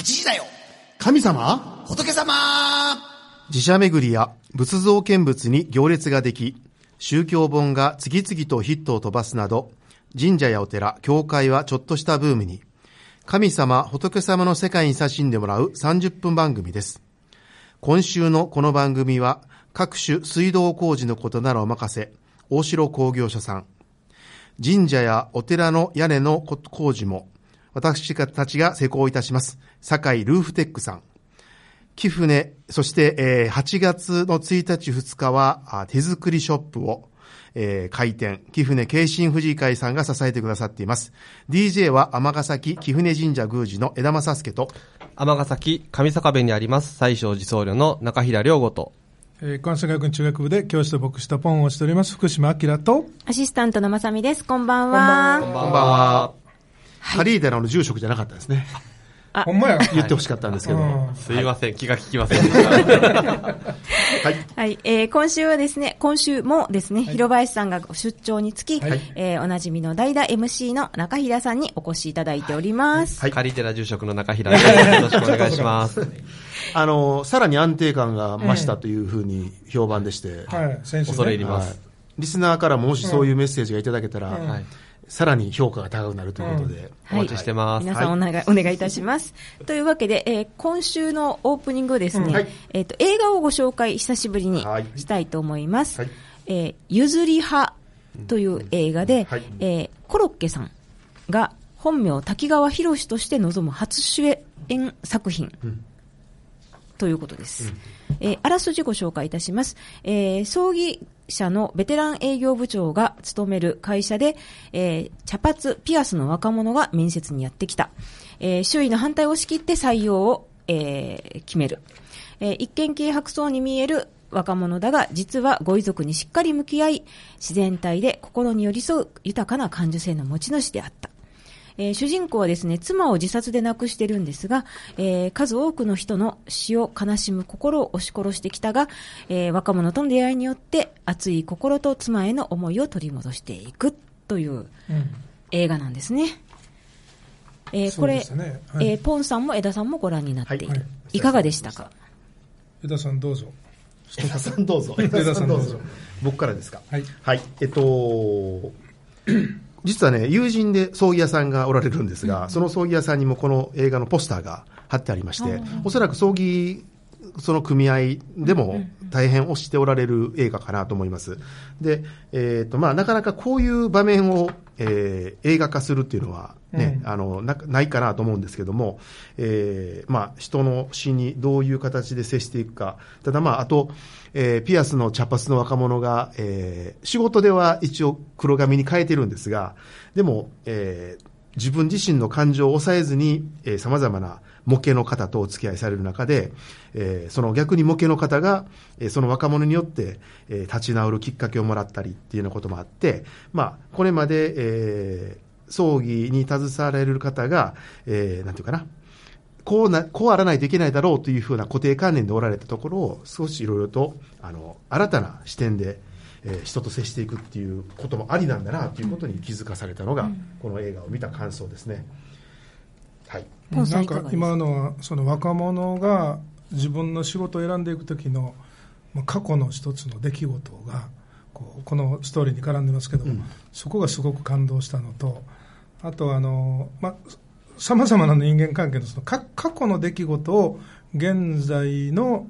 8時だよ神様？仏様自社巡りや仏像見物に行列ができ、宗教本が次々とヒットを飛ばすなど、神社やお寺、教会はちょっとしたブームに、神様、仏様の世界に親しんでもらう30分番組です。今週のこの番組は、各種水道工事のことならお任せ、大城工業所さん。神社やお寺の屋根の工事も、私たちが施工いたします。堺ルーフテックさん。貴船、そして、えー8月の1日2日はあ手作りショップを、えー開店、貴船慶心富士会さんが支えてくださっています。DJ は尼崎貴船神社宮司の枝正助と、尼崎上坂部にあります西正寺僧侶の中平良吾と、えー関西学院中学部で教師と牧師とポンをしております、福島明と、アシスタントのまさみです。こんばんは。こんこんばんは。カリー寺の住職じゃなかったですね。あほんまや。言ってほしかったんですけど。うんすいません、気が利きませんでした。はい。はい、えー今週はですね、今週もですね、広林さんがご出張につき、はいえーおなじみの代打 MC の中平さんにお越しいただいております。はいカリテラ住職の中平です。よろしくお願いします。あの、さらに安定感が増したというふうに評判でして、はい。恐れ入りまはいす。リスナーからもしそういうメッセージがいただけたら、はい。さらに評価が高くなるということで、お待ちしてます。皆さんお願い、お願いいたします。というわけで、えー今週のオープニングですね、うんはいえっ、と、映画をご紹介久しぶりにはいしたいと思います。はいえー譲り派という映画で、はいえーコロッケさんが本名滝川博として臨む初主演作品。ということです。えーあらすじご紹介いたします。えー葬儀社のベテラン営業部長が勤める会社で、えー茶髪、ピアスの若者が面接にやってきた。えー周囲の反対を押し切って採用を、えー決める。えー一見軽薄そうに見える若者だが、実はご遺族にしっかり向き合い、自然体で心に寄り添う豊かな感受性の持ち主であった。えー主人公はですね、妻を自殺で亡くしてるんですが、えー数多くの人の死を悲しむ心を押し殺してきたが、えー若者との出会いによって熱い心と妻への思いを取り戻していくといううん映画なんですね。えーそうでこれ、すねはいえーポンさんも枝さんもご覧になっている。はいい、かがでしたか？江田さんどうぞ。江田さんどうぞ。江田さんどうぞ。僕からですか？はい。はい。えっと、実はね、友人で葬儀屋さんがおられるんですが、その葬儀屋さんにもこの映画のポスターが貼ってありまして、おそらく葬儀、その組合でも大変推しておられる映画かなと思います。で、えっ、と、まあ、なかなかこういう場面を、えー映画化するっていうのはね、うんあのな、ないかなと思うんですけども、えーまあ、人の死にどういう形で接していくか。ただまあ、あと、えーピアスの茶髪の若者が、えー仕事では一応黒髪に変えてるんですが、でも、えー自分自身の感情を抑えずに、えー、様々な模型の方とお付き合いされる中で、えーその逆に模型の方が、えーその若者によって、えー立ち直るきっかけをもらったりっていうようなこともあって、まあ、これまで、えー葬儀に携われる方が、えーなんていうかな、こうな、こうあらないといけないだろうというふうな固定観念でおられたところを、少しいろいろと、あの、新たな視点で、えー人と接していくっていうこともありなんだなということに気づかされたのが、この映画を見た感想ですね。はい。ポンさなんんかいかがですか？今のは、その若者が自分の仕事を選んでいくときの、まあ過去の一つの出来事が、こうこのストーリーに絡んでますけど、うんそこがすごく感動したのと、あとあの、まあ、さまざまな人間関係のそのか過去の出来事を現在の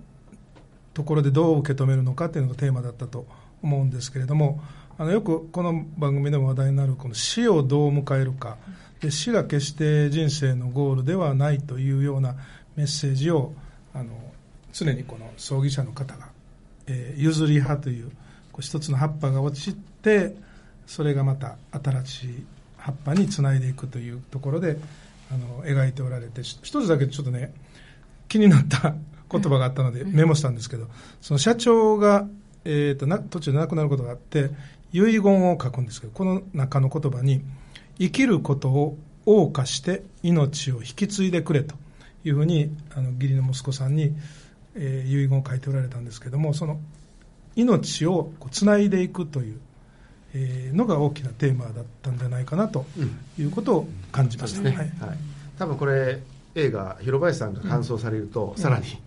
ところでどう受け止めるのかっていうのがテーマだったと思うんですけれども、あのよくこの番組でも話題になるこの死をどう迎えるか、で死が決して人生のゴールではないというようなメッセージをあの常にこの葬儀者の方が、えー譲り派というこう一つの葉っぱが落ちてそれがまた新しい葉っぱにつないでいくというところであの描いておられてし一つだけちょっとね気になった言葉があったのでメモしたんですけど、その社長が、えー、とな途中で亡くなることがあって遺言を書くんですけどこの中の言葉に生きることを謳歌して命を引き継いでくれというふうにあの義理の息子さんに、えー遺言を書いておられたんですけどもその命をこうつないでいくという、えーのが大きなテーマだったんじゃないかなということを感じました、ね。はいはい。多分これ、映画広林さんが感想されると、さらに、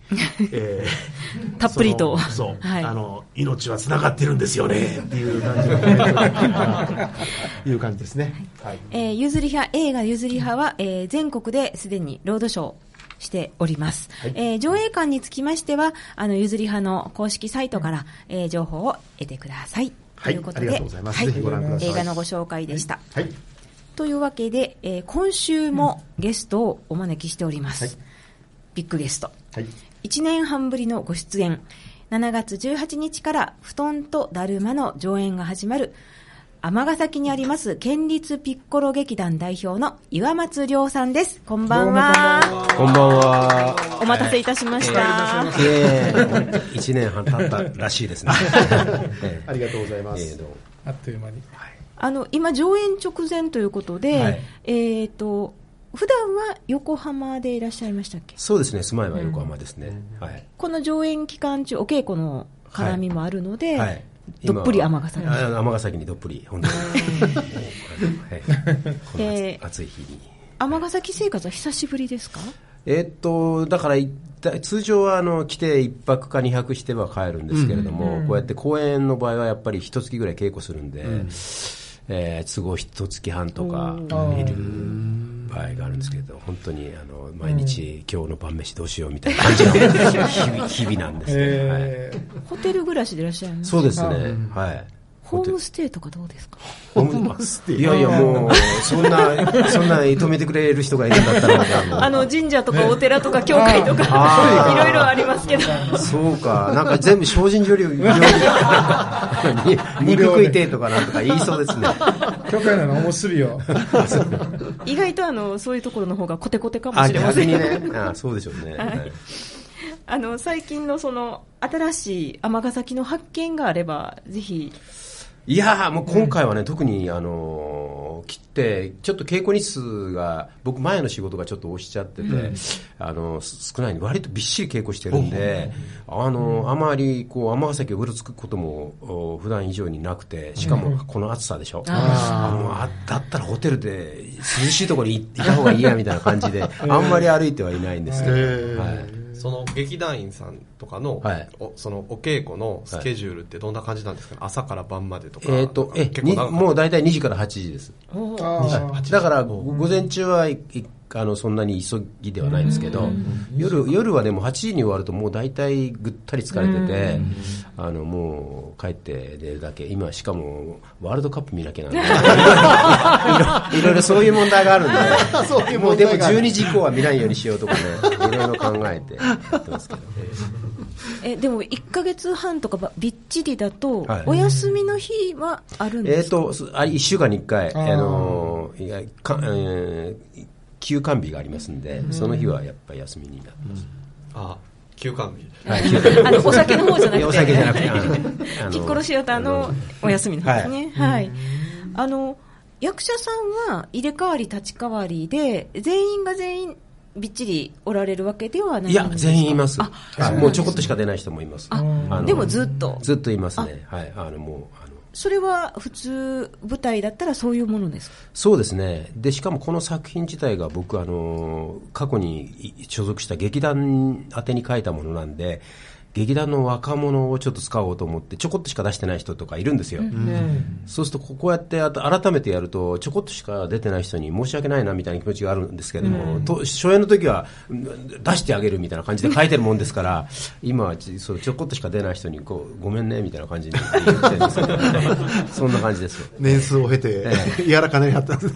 えー たっぷりと。そう、はい。あの命はつながってるんですよね。っていう感じ いう感じですね。はい。えーゆずり派、映画ゆずり派は、えー全国ですでにロードショーしております。えー上映館につきましては、あの、ゆずり派の公式サイトから、えー情報を得てください。はい。ということで、ありがとうございます。映画のご紹介でした。はいというわけで、えー今週もゲストをお招きしております。はいビッグゲスト。はい1年半ぶりのご出演。7月18日から布団とだるまの上演が始まる尼崎にあります県立ピッコロ劇団代表の岩松亮さんです。こんばんは。こんばんは。お待たせいたしました。ええ一年半経ったらしいですね。え ありがとうございまえええす。どうもあっという間に。あの、今上演直前ということで、はいえっ、と、普段は横浜でいらっしゃいましたっけ？そうですね、住まいは横浜ですね。はい。この上演期間中、お稽古の絡みもあるので、はい。どっぷり尼崎尼崎にどっぷり、本当に。こ暑い日に。尼崎生活は久しぶりですか？えーっと、だから通常はあの来て1泊か2泊しては帰るんですけれども、こうやって公演の場合はやっぱり一月ぐらい稽古するんで、えー都合一月半とか見る場合があるんですけど、本当にあの毎日、今日の晩飯どうしようみたいな感じの 日々日々なんですけど、はい。えホテル暮らしでいらっしゃいます？そうですね、はい。ホームステイとかどうですか？ホームステイいやいやもう、そんな、そんな止めてくれる人がいるんだったら、あの神社とかお寺とか教会とか、いろいろありますけど。そうか、なんか全部精進料理、料理肉食いてえとかなんとか言いそうですね。ー、教会なのおむすびを。意外とあの、そういうところの方がコテコテかもあ、しれません。逆にね。あそうでしょうね。はいあの、最近のその、新しい尼崎の発見があれば、ぜひ、いやーもう今回はね、特に、あのー切って、ちょっと稽古日数が、僕前の仕事がちょっと押しちゃってて、あのー少ないんで、割とびっしり稽古してるんで、あのーあまり、こう、尼崎をうろつくことも、お普段以上になくて、しかもこの暑さでしょ？あもうあだったらホテルで涼しいところにいた方がいいや、みたいな感じで、あんまり歩いてはいないんですけど、はい。その劇団員さんとかの、はい。おそのお稽古のスケジュールってどんな感じなんですかね、朝から晩までとか。えっ、と、え、もう大体2時から8時です。あー。だから午前中はあのそんなに急ぎではないんですけど、夜夜はでも8時に終わるともう大体ぐったり疲れてて、あのもう帰って寝るだけ。今しかもワールドカップ見なきゃなんで。いろいろいろそういう問題があるんで。そういうもうでも問題がある。12時以降は見ないようにしようとかね。いろいろ考えてやってますけど、え、でも1ヶ月半とかばびっちりだと、はい。お休みの日はあるんえっ、ですか、とすあ1週間に1回。あのいやか、えー休館日がありますんで、その日はやっぱり休みになってます。あ、休館日。はいあの、お酒の方じゃなくて。お酒じゃなくて、あのピッコロシアターのお休みなんですね。はい。あの、役者さんは入れ替わり立ち替わりで、全員が全員びっちりおられるわけではないんいやですか、全員います。あ、もうちょこっとしか出ない人もいます。ああのでもずっと。ずっといますね。はい。あの、もう、それは普通舞台だったらそういうものですか？そうですね。で、しかもこの作品自体が僕、あの、過去に所属した劇団宛てに書いたものなんで、劇団の若者をちょっと使おうと思って、ちょこっとしか出してない人とかいるんですよ。そうすると、こうやってあと改めてやると、ちょこっとしか出てない人に申し訳ないなみたいな気持ちがあるんですけども、と初演の時はうん出してあげるみたいな感じで書いてるもんですから、今はちそうちょこっとしか出ない人にこう、ごめんねみたいな感じで言ってるんですけど、そんな感じですよ。年数を経て、やらかなりあったんです。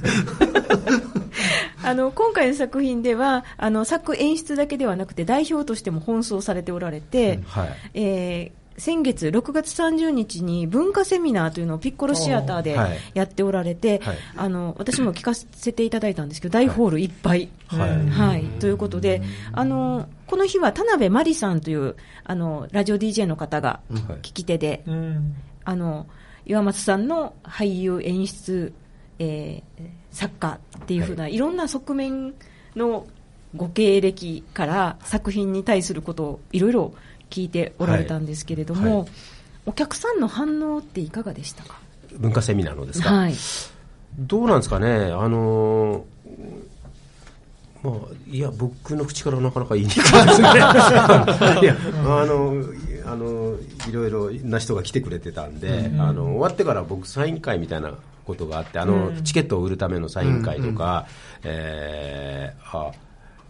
あの、今回の作品では、あの、作演出だけではなくて代表としても奔走されておられて、はい。えー先月6月30日に文化セミナーというのをピッコロシアターではい。やっておられて、はい。あの私も聞かせていただいたんですけど大ホールいっぱい、はい。はい。ということであのこの日は田辺真理さんというあのラジオ DJ の方がはい。聞き手で、うん。あの岩松さんの俳優演出、えー作家っていうふうな、い、ろんな側面のご経歴から作品に対することをいろいろ聞いておられたんですけれども、はい。はいお客さんの反応っていかがでしたか？文化セミナーのですか、はい、どうなんですかね、あのーまあ、いや、僕の口からなかなか言いにくいですね。いや、あの、あの、いろいろな人が来てくれてたんで、あの、終わってから僕サイン会みたいなことがあって、あの、チケットを売るためのサイン会とか、えーあ、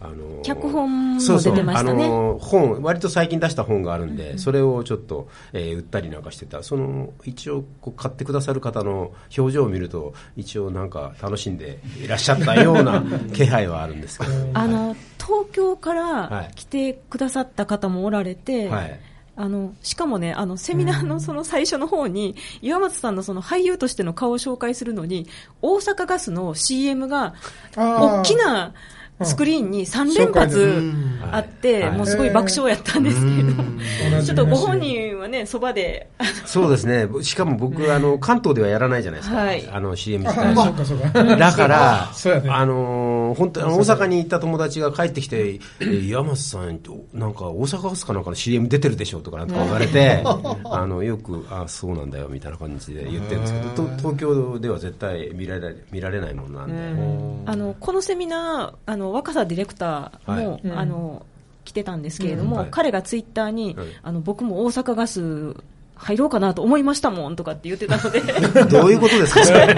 あの脚本も出てましたね。あの本割と最近出した本があるんで、それをちょっと、えー売ったりなんかしてた。その一応こう買ってくださる方の表情を見ると一応なんか楽しんでいらっしゃったような 気配はあるんですけど、あの東京かはらい。来てくださった方もおられて、はいあのしかもね、あのセミナーのその最初の方に、岩松さんのその俳優としての顔を紹介するのに、大阪ガスの CM が、大きなスクリーンに3連発あって、はい。もうすごい爆笑やったんですけれど、ちょっとご本人はね、そばで、そうですね。しかも僕あの関東ではやらないじゃないですか、はい。あの CM あ自体そうかそうか。だから、あのー本当大阪に行った友達が帰ってきて、え山松さん、なんか大阪ガスかなんかの CM 出てるでしょとかなんとか言われて、あのよく、あそうなんだよみたいな感じで言ってるんですけど、と東京では絶対見られ見られないものなんで、あのこのセミナー、あの若狭ディレクターも、はい。あの来てたんですけれども、うん。はい。彼がツイッターに、はい。あの僕も大阪ガス入ろうかなと思いましたもんとかって言ってたので、どういうことですか、そ れなん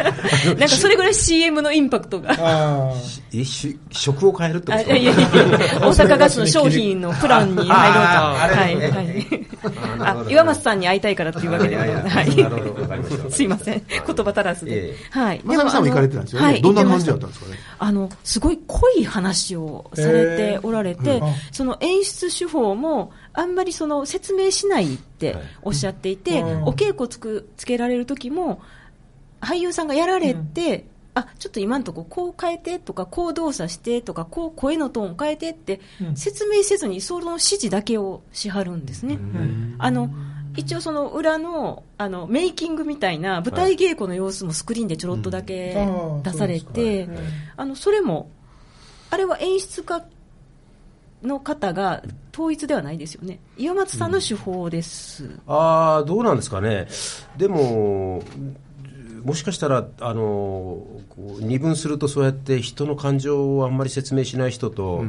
か それぐらい CM のインパクトが。あえし食を変えるってことあいやいやいや大阪ガスの商品のプランに入ろうと。あーあれはい、ねはい。あ岩松さんに会いたいからっていうわけではない。すいません。言葉足らずで。はい。まさみさんも行かれてたんですよね。はいどんな感じだったんですかね？あの、すごい濃い話をされておられて、その演出手法も、あんまりその説明しないっておっしゃっていて、うんお稽古つくつけられる時も、俳優さんがやられて、あ、ちょっと今のとここう変えてとか、こう動作してとか、こう声のトーン変えてってうん。説明せずに、その指示だけをしはるんですね。あの、一応その裏の、あの、メイキングみたいな舞台稽古の様子もスクリーンでちょろっとだけうん。出されて、あの、それも、あれは演出家の方が統一ではないですよね。岩松さんの手法です。ああどうなんですかね、でも、もしかしたら、あの二分すると、そうやって人の感情をあんまり説明しない人と、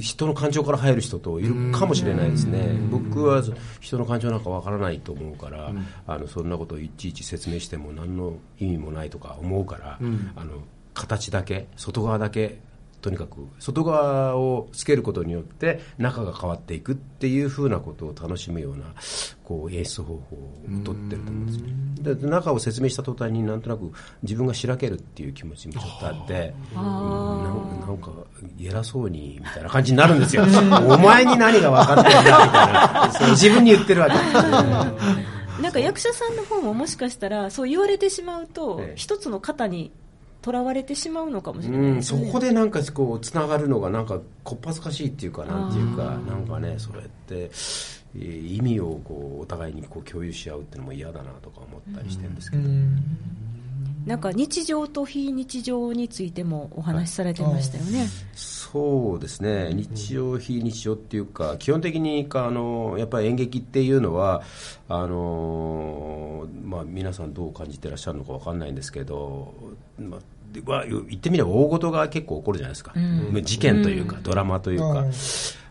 人の感情から入る人といるかもしれないですね、僕は人の感情なんかわからないと思うから、あのそんなことをいちいち説明しても何の意味もないとか思うから、あの形だけ、外側だけとにかく外側をつけることによって中が変わっていくっていうふうなことを楽しむようなこう演出方法をとってると思うんですよで中を説明した途端になんとなく自分がしらけるっていう気持ちもちょっとあってうんなんなんか偉そうにみたいな感じになるんですよ。お前に何が分かってんだみたいな自分に言ってるわけ。ですねなんか役者さんの方ももしかしたら、そう言われてしまうとええ、一つの型にとらわれてしまうのかもしれないね。そこでなんかこうつながるのがなんかこっぱずかしいっていうかなんていうかなんかねそれってえー意味をこうお互いにこう共有し合うっていうのも嫌だなとか思ったりしてるんですけど、なんか日常と非日常についてもお話しされてましたよね。そうですね日常非日常っていうか基本的にかあのやっぱり演劇っていうのはあの、まあ、皆さんどう感じてらっしゃるのかわかんないんですけど、まあでは言ってみれば大事が結構起こるじゃないですか、事件というか、ドラマというか、うん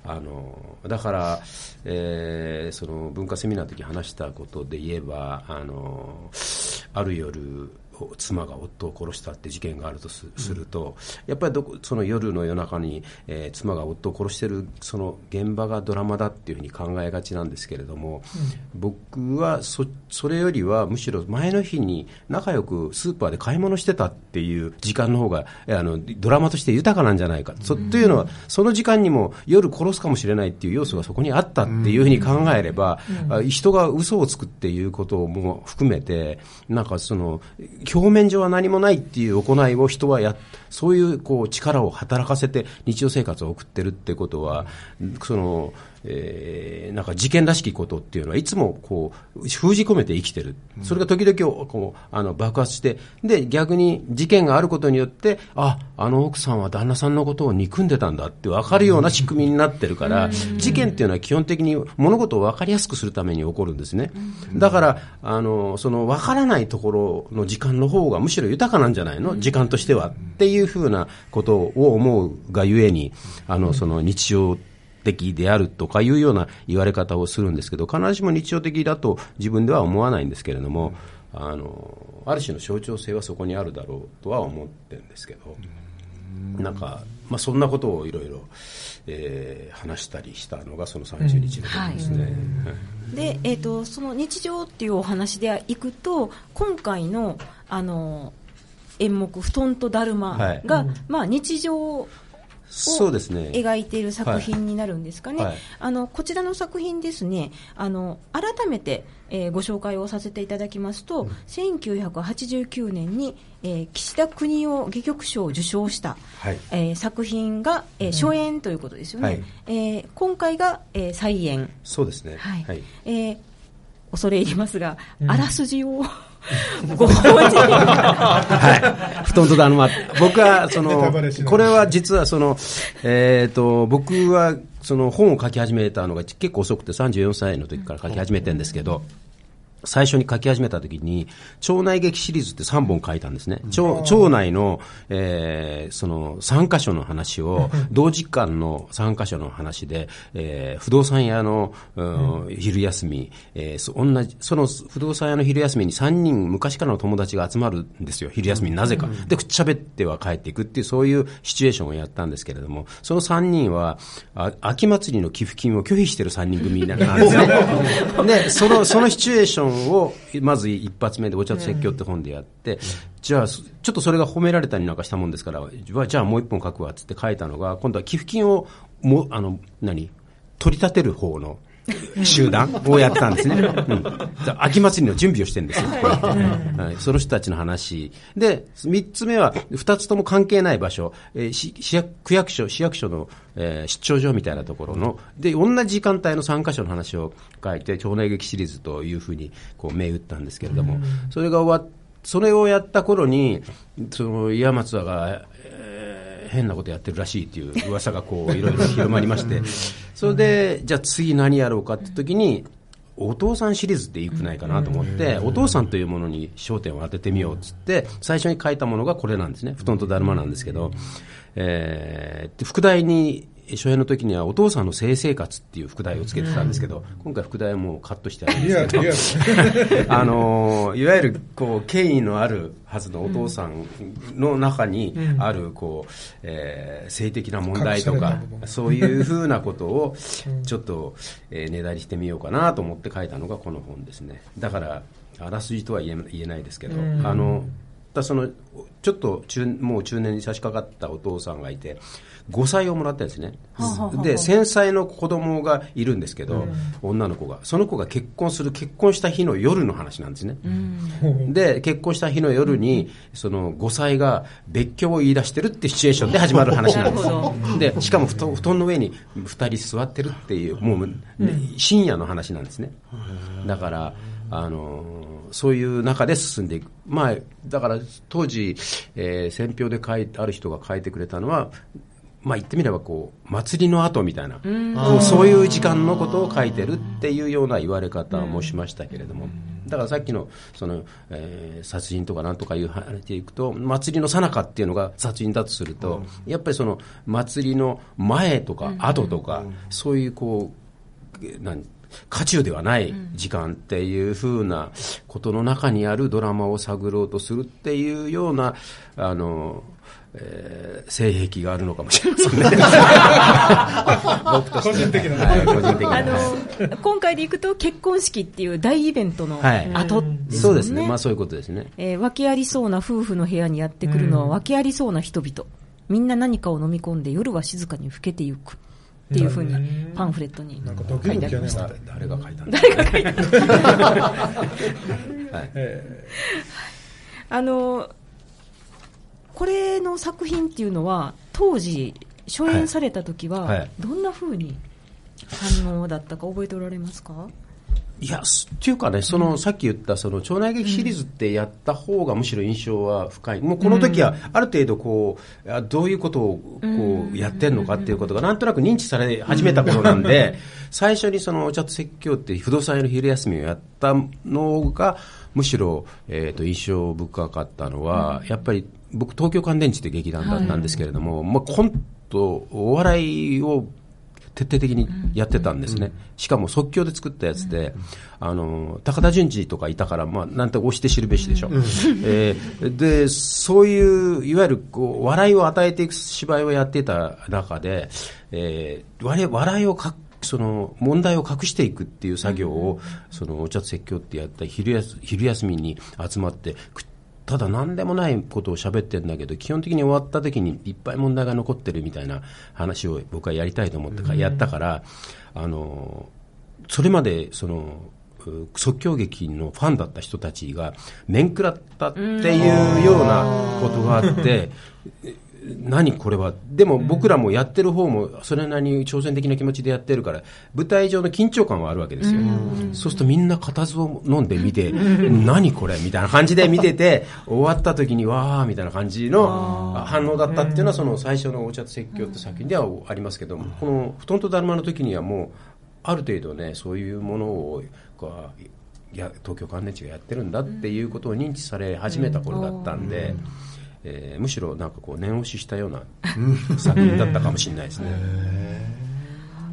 あのだから、えーその文化セミナーの時話したことで言えばあのある夜妻が夫を殺したって事件があるとすすると、やっぱりどこその夜の夜中に、えー妻が夫を殺してるその現場がドラマだっていうふうに考えがちなんですけれども、僕はそそれよりはむしろ前の日に仲良くスーパーで買い物してたっていう時間の方がえーあのドラマとして豊かなんじゃないか、そというのはその時間にも夜殺すかもしれないっていう要素がそこにあったっていうふうに考えれば、あ人が嘘をつくっていうことも含めてなんかその表面上は何もないっていう行いを人はやそういうこう力を働かせて日常生活を送ってるってことは、そのえーなんか事件らしきことっていうのはいつもこう封じ込めて生きてる、それが時々こうあの爆発してで逆に事件があることによってああの奥さんは旦那さんのことを憎んでたんだって分かるような仕組みになってるから、事件っていうのは基本的に物事を分かりやすくするために起こるんですね、だからあのその分からないところの時間間の方がむしろ豊かなんじゃないの、時間としては、っていうふうなことを思うがゆえに、あのその日常的であるとかいうような言われ方をするんですけど、必ずしも日常的だと自分では思わないんですけれども、あのある種の象徴性はそこにあるだろうとは思ってるんですけど、なんか、まあ、そんなことをいろいろ。えー、話したりしたのがその30日のことですね。で、えーと、その日常っていうお話でいくと今回のあの演目「布団とだるまが」が、はい、まあ、日常そうですね。描いている作品になるんですかね、はい、あのこちらの作品ですねあの改めて、えー、ご紹介をさせていただきますと、うん、1989年に、えー、岸田邦夫戯曲賞を受賞した、はい、えー、作品が、えー、初演ということですよね、はい、えー、今回が、えー、再演。そうですね。はい、はい、えー、恐れ入りますが、うん、あらすじを ご本人はい。布団とだるま。僕は、その、これは実はその、えっ、ー、と、僕は、その本を書き始めたのが結構遅くて34歳の時から書き始めてるんですけど、最初に書き始めた時に、町内劇シリーズって3本書いたんですね。町町内の、えー、その3箇所の話を、同時間の3箇所の話で、えー、不動産屋の、うん、昼休み、えー、そ同じ、その不動産屋の昼休みに3人昔からの友達が集まるんですよ。昼休みになぜか。で、くっちゃべっては帰っていくっていう、そういうシチュエーションをやったんですけれども、その3人は、あ秋祭りの寄付金を拒否してる3人組なんですね。で、その、そのシチュエーションをまず一発目で「お茶と説教」って本でやって、じゃあちょっとそれが褒められたりなんかしたもんですからじゃあもう一本書くわっつって書いたのが今度は寄付金をもあの何？取り立てる方の集団をやったんですね。うん、秋祭りの準備をしてるんですよ。はい、その人たちの話。で、三つ目は、二つとも関係ない場所、えー、市区役所、市役所の、えー、出張所みたいなところの、で、同じ時間帯の3箇所の話を書いて、町内劇シリーズというふうに、こう、銘打ったんですけれども、それが終わっそれをやった頃に、その、岩松が、変なことやってるらしいっていう噂がこういろいろ広まりまして。それでじゃあ次何やろうかって時にお父さんシリーズっていくないかなと思って、お父さんというものに焦点を当ててみようっつって、最初に書いたものがこれなんですね。布団とだるまなんですけど、えー、副題に初演の時にはお父さんの性生活っていう副題をつけてたんですけど、今回副題はもうカットしてあるんですけど、あのいわゆるこう権威のあるはずのお父さんの中にあるこう、えー、性的な問題とか、そういうふうなことをちょっと、えー、ねだりしてみようかなと思って書いたのがこの本ですね。だからあらすじとは言え言えないですけど、あのそのちょっと中もう中年に差し掛かったお父さんがいて5歳をもらったんですね、で繊細の子供がいるんですけど、女の子が。その子が結婚する結婚した日の夜の話なんですね、で結婚した日の夜にその5歳が別居を言い出してるってシチュエーションで始まる話なんです。でしかも布団の上に2人座ってるっていうもう、深夜の話なんですね。だからあのそういう中で進んでいく、まあ、だから当時、えー、選評で書いてある人が書いてくれたのは、まあ、言ってみればこう祭りの後みたいなうそういう時間のことを書いてるっていうような言われ方もしましたけれども。だからさっきのその、えー、殺人とかなんとかいう話でいくと祭りの最中っていうのが殺人だとすると、やっぱりその祭りの前とか後とか、そういうこうなん渦中ではない時間っていうふうなことの中にあるドラマを探ろうとするっていうようなあのえー、性癖があるのかもしれませんね。僕として個人的な、はい、個人的な。あの、今回でいくと結婚式っていう大イベントの後、ねはい、そうですね。まあそういうことですね。えー、訳ありそうな夫婦の部屋にやってくるのは訳ありそうな人々。みんな何かを飲み込んで夜は静かに更けてゆく。っていうふうにパンフレットに書いてありました。誰が書いたん誰が書いたん はい、あのこれの作品っていうのは当時初演された時はどんなふうに反応だったか覚えておられますか、いや、すっていうかね、その、さっき言った、その、町内劇シリーズってやった方がむしろ印象は深い。もうこの時は、ある程度こう、あどういうことを、こう、やってんのかっていうことが、なんとなく認知され始めた頃なんで、最初にその、お茶と説教って不動産屋の昼休みをやったのが、むしろ、えっと、印象深かったのは、やっぱり、僕、東京乾電池って劇団だったんですけれども、まあ、コント、お笑いを徹底的にやってたんですね、しかも即興で作ったやつで、あの高田純次とかいたから、まあ、なんて押して知るべしでしょ、えーでそういういわゆるこう笑いを与えていく芝居をやっていた中で、えー笑い笑いをかその問題を隠していくっていう作業を、そのお茶と説教ってやった昼休昼休みに集まってくただ何でもないことを喋ってるんだけど基本的に終わった時にいっぱい問題が残ってるみたいな話を僕はやりたいと思ってかやったから、あのそれまでそのう即興劇のファンだった人たちが面食らったっていうようなことがあって。何これは？でも僕らもやってる方もそれなりに挑戦的な気持ちでやってるから舞台上の緊張感はあるわけですよ。そうするとみんな固唾を飲んで見て何これ？みたいな感じで見てて 終わった時にわーみたいな感じの反応だったっていうのはその最初の「お茶と説教」って作品ではありますけどもこの「布団とだるま」の時にはもうある程度ねそういうものを東京乾電池がやってるんだっていうことを認知され始めた頃だったんで、えーむしろなんかこう念押ししたような作品だったかもしれないですね。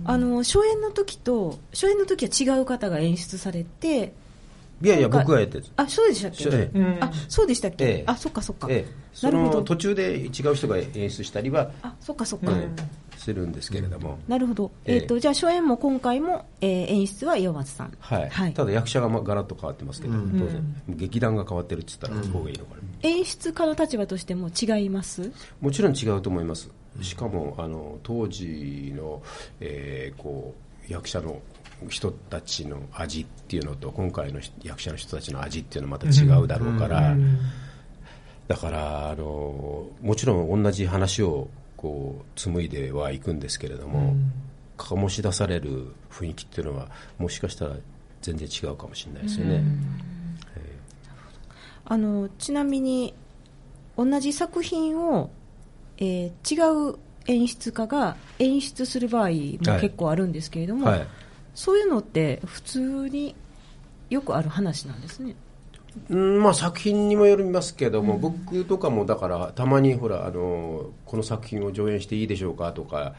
あの初演の時と初演の時は違う方が演出されていやいや僕がやってるあそうでしたっけ、ええ。あそうでしたっけ、ええ。あそっかそっか、ええ、そなるほど。の途中で違う人が演出したりは、あそっかそっか、ええするんですけれども、なるほど、ええ。えっとじゃあ初演も今回も、えー演出は岩松さん。はい。はい。ただ役者がまガラッと変わってますけど、当然。劇団が変わってるって言ったら方がいいのかな、演出家の立場としても違います？もちろん違うと思います。しかもあの当時の、えーこう役者の人たちの味っていうのと今回の役者の人たちの味っていうのはまた違うだろうから、だからあのもちろん同じ話をこう紡いではいくんですけれども、醸し出される雰囲気っていうのはもしかしたら全然違うかもしれないですよね。あのちなみに同じ作品を、えー違う演出家が演出する場合も結構あるんですけれども、はい。そういうのって普通によくある話なんですね。うんまあ、作品にもよりますけども、僕とかもだからたまにほらあのこの作品を上演していいでしょうかとか、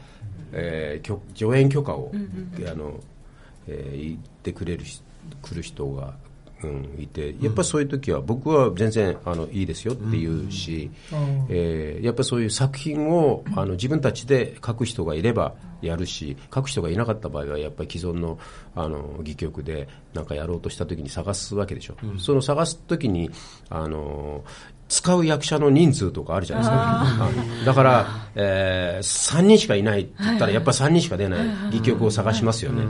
えー上演許可を、あのえー言ってくれるし来る人が、うん、いてやっぱりそういう時は僕は全然あのいいですよって言うし、えーやっぱりそういう作品をあの自分たちで書く人がいればやるし書く人がいなかった場合はやっぱり既存のあの戯曲でなんかやろうとした時に探すわけでしょ、その探す時にあの使う役者の人数とかあるじゃないですか、はい。だから、えー3人しかいないって言ったらやっぱり3人しか出ない戯曲を探しますよね、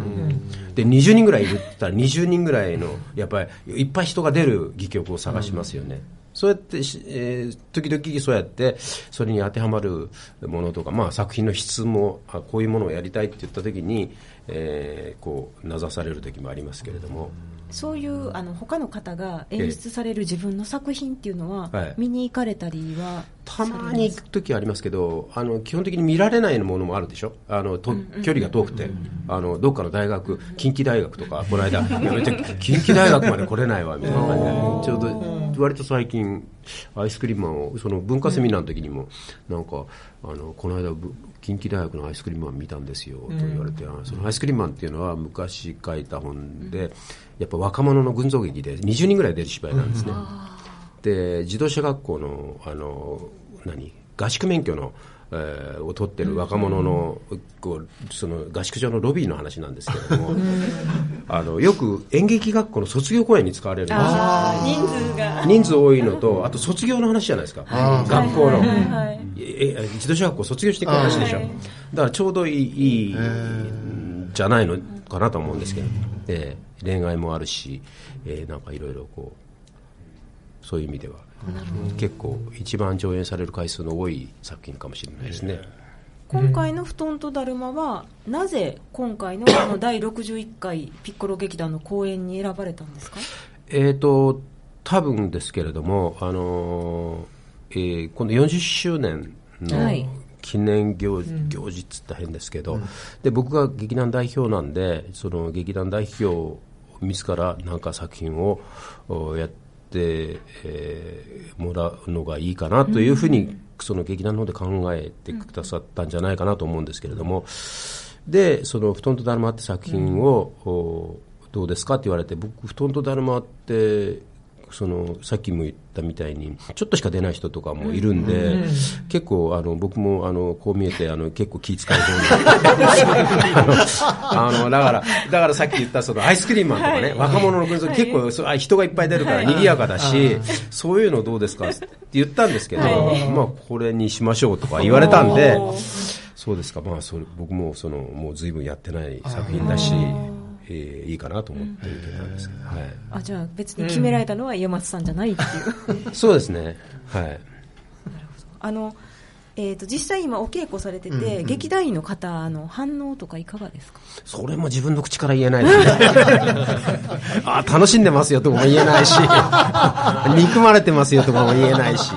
で20人ぐらいいるって言ったら20人ぐらいのやっぱりいっぱい人が出る戯曲を探しますよね、そうやってし、えー時々そうやってそれに当てはまるものとか、まあ、作品の質もあこういうものをやりたいって言った時に、えーこう名指される時もありますけれども、そういうあの他の方が演出される自分の作品っていうのは、はい。見に行かれたりはたまに行く時はありますけどあの基本的に見られないものもあるでしょ？あのと距離が遠くて。あのどっかの大学近畿大学とかこの間いやめっちゃ近畿大学まで来れないわみたいな。感じでちょうど割と最近アイスクリームマンをその文化セミナーの時にもなんかあのこの間ぶ近畿大学のアイスクリームマン見たんですよと言われて、あそのアイスクリームマンっていうのは昔書いた本でやっぱ若者の群像劇で20人ぐらい出る芝居なんですね。で自動車学校のあの何合宿免許の、えーを取ってる若者の,、こうその合宿場のロビーの話なんですけれどもあのよく演劇学校の卒業公演に使われるんですよ。人数が。人数多いのとあと卒業の話じゃないですか。学校の、はい。ええ自動車学校卒業していく話でしょ、だからちょうどいいいいんじゃないのかなと思うんですけど、えー恋愛もあるし、えーなんかいろいろこうそういう意味では結構一番上演される回数の多い作品かもしれないですね。今回の布団とだるまは、なぜ今回のあの第61回ピッコロ劇団の公演に選ばれたんですか？えーと、多分ですけれども、あのえー、今度40周年はい。の記念行,、行事っつったら変ですけど、で僕が劇団代表なんで、その劇団代表自らなんか作品をおやって、えーもらうのがいいかなというふうに、その劇団の方で考えてくださったんじゃないかなと思うんですけれども、で、その布団とだるまって作品を、おどうですかって言われて、僕、布団とだるまって、そのさっきも言ったみたいに、ちょっとしか出ない人とかもいるんで、結構あの、僕もあのこう見えてあの結構気遣い方にあのあのだから、だからさっき言ったそのアイスクリームマンとかね、若者の群像、結構そ人がいっぱい出るから賑やかだし、そういうのどうですか？って言ったんですけど、まあ、これにしましょうとか言われたんで。そうですか、まあ、それ僕もそのもうずいぶんやってない作品だし、えーいいかなと思って受けたんですけど、はい、あじゃあ別に決められたのは岩松さんじゃないっていう、そうですね、はい、あのえー、と実際今お稽古されてて、劇団員の方の反応とかいかがですか？それも自分の口から言えない。ですね。あ楽しんでますよとかも言えないし、憎まれてますよとかも言えないし。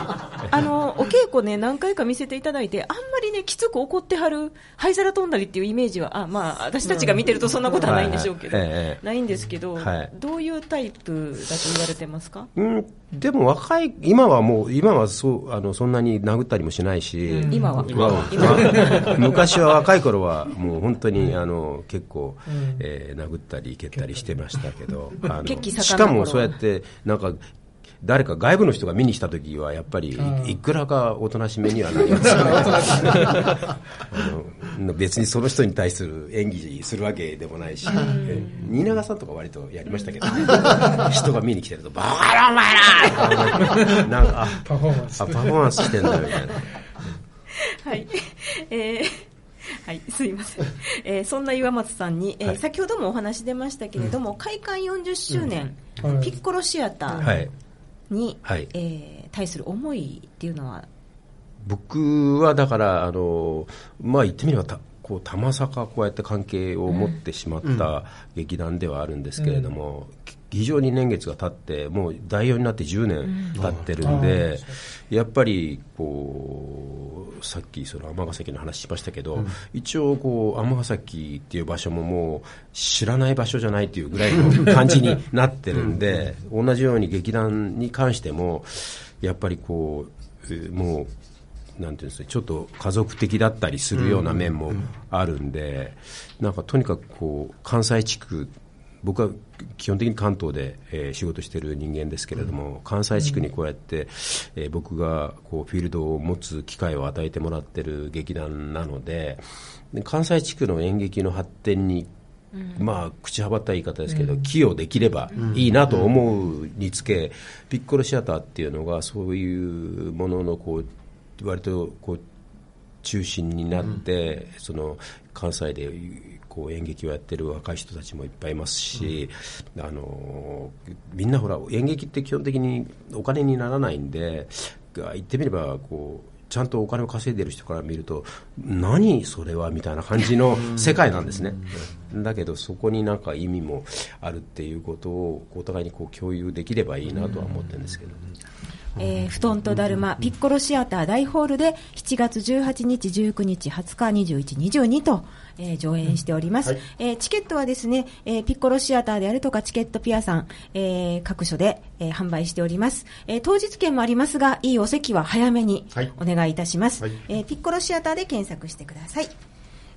あのお稽古ね何回か見せていただいてあんまりねきつく怒ってはる灰皿飛んだりっていうイメージはあまあ私たちが見てるとそんなことはないんでしょうけど、ないんですけど、はい。どういうタイプだと言われてますか？うん、でも若い、今はもう、今はそうあのそんなに殴ったりもしないし、今は。まあ 昔は若い頃はもう本当にあの結構、えー殴ったり蹴ったりしてましたけど、あのしかもそうやってなんか誰か外部の人が見に来た時はやっぱりいいくらかおとなしめにはなります。よね 別にその人に対する演技するわけでもないし、え蜷川さんとか割とやりましたけど、ね、人が見に来てると「バカだお前ら!」なんかあパフォーマンス。あパフォーマンスしてんだみたいな。はい。えーはい、すいません。えーそんな岩松さんに、えーはい。先ほどもお話出ましたけれども、開館40周年、うん。はいピッコロシアター。はいに、はい。えー対する思いっていうのは、僕はだから、あのまあ、言ってみればたこうたまさかこうやって関係を持ってしまった劇団ではあるんですけれども、非常に年月が経ってもう代表になって10年経ってるんで、やっぱりこうさっきその尼崎の話しましたけど、一応こう尼崎っていう場所ももう知らない場所じゃないっていうぐらいの 感じになってるんで、同じように劇団に関してもやっぱりこうえーもうなんていうんですかちょっと家族的だったりするような面もあるんで、なんかとにかくこう関西地区僕は基本的に関東で、えー仕事している人間ですけれども、関西地区にこうやって、えー僕がこうフィールドを持つ機会を与えてもらっている劇団なのでで関西地区の演劇の発展にまあ、口はばった言い方ですけど、寄与できればいいなと思うにつけ、ピッコロシアターっていうのが、そういうもののこう割とこう中心になって、その関西でこう演劇をやってる若い人たちもいっぱいいますし、あのみんなほら演劇って基本的にお金にならないんで言ってみればこうちゃんとお金を稼いでる人から見ると何それはみたいな感じの世界なんですね、だけどそこになんか意味もあるっていうことをお互いにこう共有できればいいなとは思ってるんですけど、えー布団とだるまピッコロシアター大ホールで7月18日、19日、20日、21、22と、えー上演しております、えーチケットはですね、えーピッコロシアターであるとかチケットピアさん、えー各所で、えー販売しております、えー当日券もありますがいいお席は早めにはい。お願いいたします、はい。えーピッコロシアターで検索してください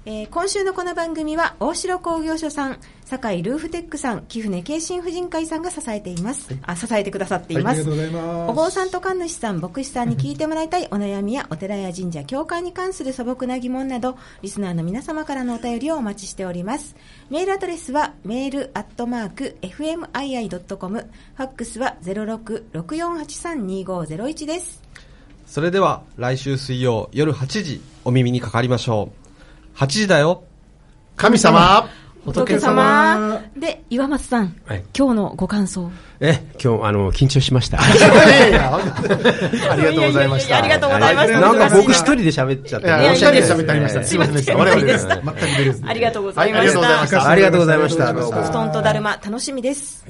えー今週のこの番組は大城工業所さん、堺ルーフテックさん、貴船京神婦人会さんが支えています。あ、支えてくださっています。はいありがとうございますお坊さんと神主さん、牧師さんに聞いてもらいたいお悩みやお寺や神社、教会に関する素朴な疑問など、リスナーの皆様からのお便りをお待ちしております。メールアドレスは、メールアットマーク、fmii.com、ファックスは06-6483-2501です。それでは来週水曜夜8時お耳にかかりましょう。8時だよ。神様仏様。で、岩松さん、はい今日のご感想。え、今日、あの、緊張しました。ありがとうございました。ありがとうございました。なんか僕一人で喋っちゃって。二人で喋ってありました。ええすいませんでした。我々です。全く出れずに。ありがとうございましたはありがとうございました。ありがとうございました。布団とだるま、楽しみです。